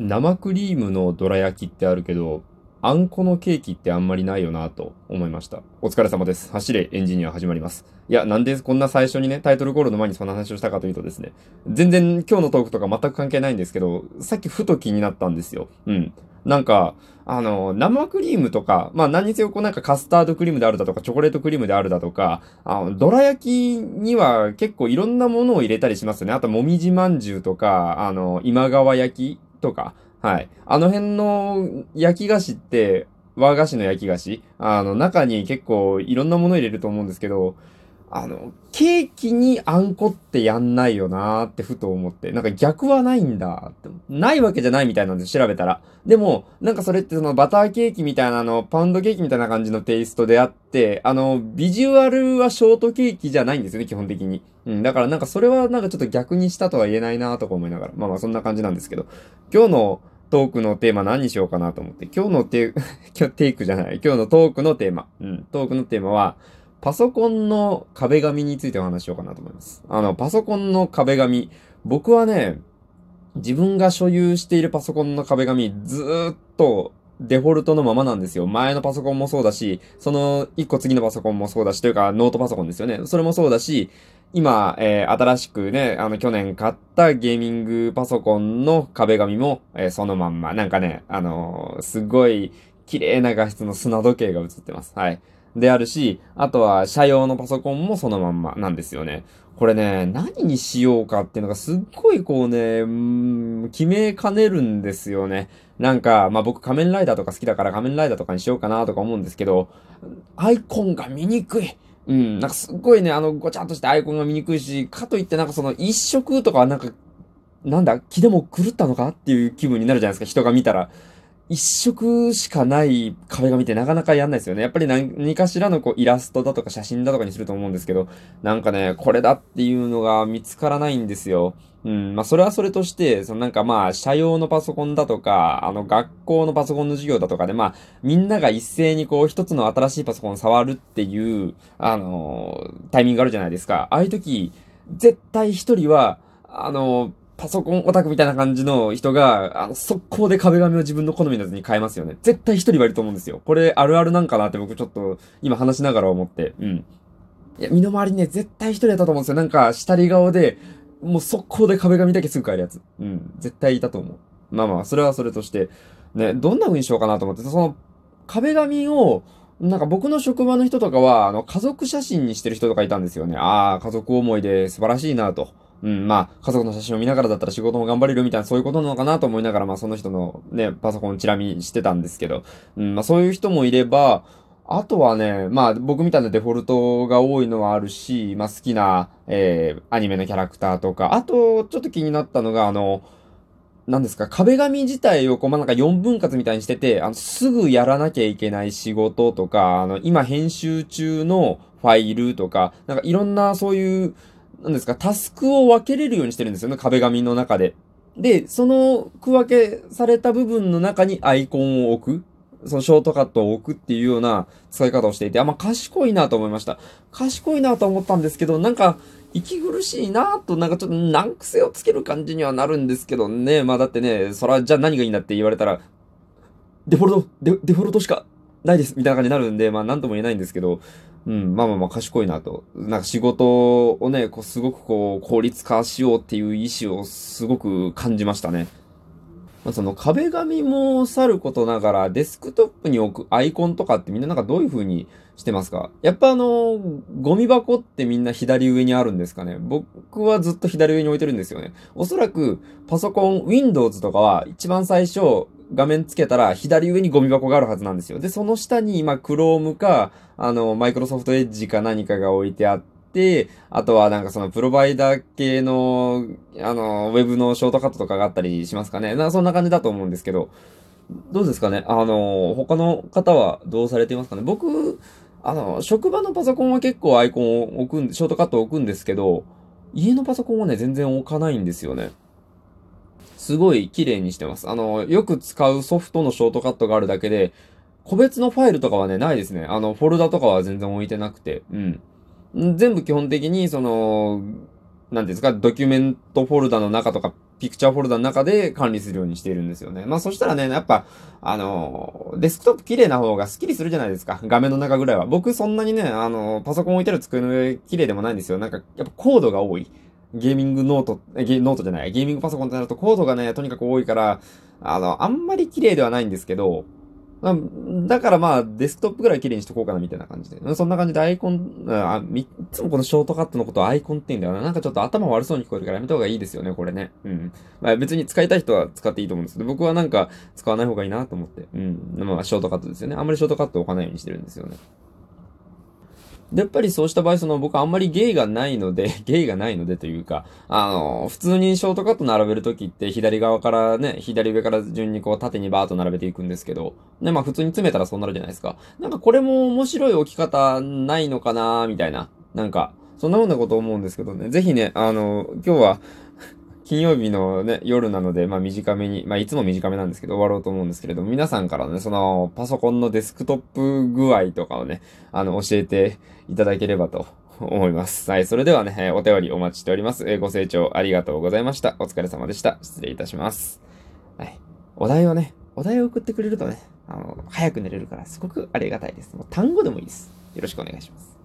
生クリームのどら焼きってあるけど、あんこのケーキってあんまりないよなと思いました。お疲れ様です。走れエンジニア始まります。いや、なんでこんな最初にね、タイトルコールの前にそんな話をしたかというとですね、全然今日のトークとか全く関係ないんですけど、さっきふと気になったんですよ。うん。なんか、あの、生クリームとか、まあ何にせよこうなんかカスタードクリームであるだとか、チョコレートクリームであるだとか、あの、どら焼きには結構いろんなものを入れたりしますよね。あと、もみじまんじゅうとか、あの、今川焼きとか、はい。あの辺の焼き菓子って、和菓子の焼き菓子？あの、中に結構いろんなもの入れると思うんですけど、あの、ケーキにあんこってやんないよなーってふと思って、なんか逆はないんだって。ないわけじゃないみたいなんで、調べたら。でも、なんかそれってそのバターケーキみたいなの、パウンドケーキみたいな感じのテイストであって、あの、ビジュアルはショートケーキじゃないんですよね、基本的に。うん、だからなんかそれはなんかちょっと逆にしたとは言えないなーとか思いながら。まあまあそんな感じなんですけど。今日のトークのテーマ何にしようかなと思って。今日のテ 今日テイクじゃない。今日のトークのテーマ。うん。トークのテーマは、パソコンの壁紙についてお話しようかなと思います。あの、パソコンの壁紙。僕はね、自分が所有しているパソコンの壁紙、ずーっとデフォルトのままなんですよ。前のパソコンもそうだし、その一個次のパソコンもそうだし、というかノートパソコンですよね。それもそうだし、今、えー、新しくね、あの、去年買ったゲーミングパソコンの壁紙も、えー、そのまんま。なんかね、あのー、すごい綺麗な画質の砂時計が映ってます。はい。であるし、あとは、社用のパソコンもそのまんまなんですよね。これね、何にしようかっていうのがすっごいこうね、うん、決めかねるんですよね。なんか、まあ僕仮面ライダーとか好きだから仮面ライダーとかにしようかなとか思うんですけど、アイコンが見にくい。うん、なんかすっごいね、あの、ごちゃっとしてアイコンが見にくいし、かといってなんかその一色とかなんか、なんだ、気でも狂ったのかっていう気分になるじゃないですか、人が見たら。一色しかない壁紙ってなかなかやんないですよね。やっぱり何かしらのこうイラストだとか写真だとかにすると思うんですけど、なんかね、これだっていうのが見つからないんですよ。うん、まあそれはそれとして、そのなんかまあ、社用のパソコンだとか、あの学校のパソコンの授業だとかでまあ、みんなが一斉にこう一つの新しいパソコン触るっていう、あのー、タイミングがあるじゃないですか。ああいう時、絶対一人は、あのーパソコンオタクみたいな感じの人が、あの、速攻で壁紙を自分の好みのやつに変えますよね。絶対一人はいると思うんですよ。これあるあるなんかなって僕ちょっと今話しながら思って。うん。いや、身の回りね、絶対一人だったと思うんですよ。なんか、下り顔で、もう速攻で壁紙だけすぐ変えるやつ。うん。絶対いたと思う。まあまあ、それはそれとして、ね、どんな風にしようかなと思って、その、壁紙を、なんか僕の職場の人とかは、あの、家族写真にしてる人とかいたんですよね。ああ、家族思いで素晴らしいなと。うん、まあ、家族の写真を見ながらだったら仕事も頑張れるみたいな、そういうことなのかなと思いながら、まあ、その人のね、パソコンチラ見してたんですけど、うん、まあ、そういう人もいれば、あとはね、まあ、僕みたいなデフォルトが多いのはあるし、まあ、好きな、えー、アニメのキャラクターとか、あと、ちょっと気になったのが、あの、何ですか、壁紙自体をこう、まあ、なんか4分割みたいにしてて、あの、すぐやらなきゃいけない仕事とか、あの、今編集中のファイルとか、なんかいろんなそういう、なんですか、タスクを分けれるようにしてるんですよね、壁紙の中で。で、その区分けされた部分の中にアイコンを置く。そのショートカットを置くっていうような使い方をしていて、あ、ま、賢いなと思いました。賢いなと思ったんですけど、なんか、息苦しいなと、なんかちょっと難癖をつける感じにはなるんですけどね。まあだってね、そら、じゃあ何がいいんだって言われたら、デフォルト、デデフォルトしかないです、みたいな感じになるんで、まあなんとも言えないんですけど、うん、まあまあまあ賢いなと。なんか仕事をね、こうすごくこう効率化しようっていう意志をすごく感じましたね。まあ、その壁紙もさることながら、デスクトップに置くアイコンとかってみんななんかどういう風にしてますか？やっぱあの、ゴミ箱ってみんな左上にあるんですかね？僕はずっと左上に置いてるんですよね。おそらくパソコン、Windows とかは一番最初、画面つけたら左上にゴミ箱があるはずなんですよ。で、その下に今 Chrome か、あの、Microsoft Edge か何かが置いてあって、あとはなんかそのプロバイダー系の、あの、ウェブのショートカットとかがあったりしますかね。なそんな感じだと思うんですけど、どうですかね？あの、他の方はどうされていますかね？僕、あの、職場のパソコンは結構アイコンを置くん、ショートカットを置くんですけど、家のパソコンはね、全然置かないんですよね。すごい綺麗にしてます。あの、よく使うソフトのショートカットがあるだけで、個別のファイルとかはね、ないですね。あの、フォルダとかは全然置いてなくて、うん。全部基本的に、その、なんですか、ドキュメントフォルダの中とか、ピクチャーフォルダの中で管理するようにしているんですよね。まあそしたらね、やっぱ、あの、デスクトップ綺麗な方がスッキリするじゃないですか。画面の中ぐらいは。僕そんなにね、あの、パソコン置いてる机の上綺麗でもないんですよ。なんか、やっぱコードが多い。ゲーミングノート、ゲノートじゃない、ゲーミングパソコンってなるとコードがね、とにかく多いから、あの、あんまり綺麗ではないんですけど、だからまあ、デスクトップぐらい綺麗にしとこうかなみたいな感じで。そんな感じでアイコン、あ、いつもこのショートカットのことをアイコンって言うんだよな。なんかちょっと頭悪そうに聞こえるからやめた方がいいですよね、これね。うん。まあ別に使いたい人は使っていいと思うんですけど、僕はなんか使わない方がいいなと思って。うん。まあ、ショートカットですよね。あんまりショートカット置かないようにしてるんですよね。やっぱりそうした場合、その僕あんまりゲイがないので、ゲイがないのでというか、あの、普通にショートカット並べるときって左側からね、左上から順にこう縦にバーっと並べていくんですけど、ね、まあ普通に詰めたらそうなるじゃないですか。なんかこれも面白い置き方ないのかなみたいな。なんか、そんなようなこと思うんですけどね、ぜひね、あの、今日は、金曜日のね、夜なので、まあ短めに、まあいつも短めなんですけど終わろうと思うんですけれども、皆さんからね、そのパソコンのデスクトップ具合とかをね、あの、教えていただければと 思います。はい、それではね、お便りお待ちしております。えご清聴ありがとうございました。お疲れ様でした。失礼いたします。はい。お題をね、お題を送ってくれるとね、あの、早く寝れるからすごくありがたいです。もう単語でもいいです。よろしくお願いします。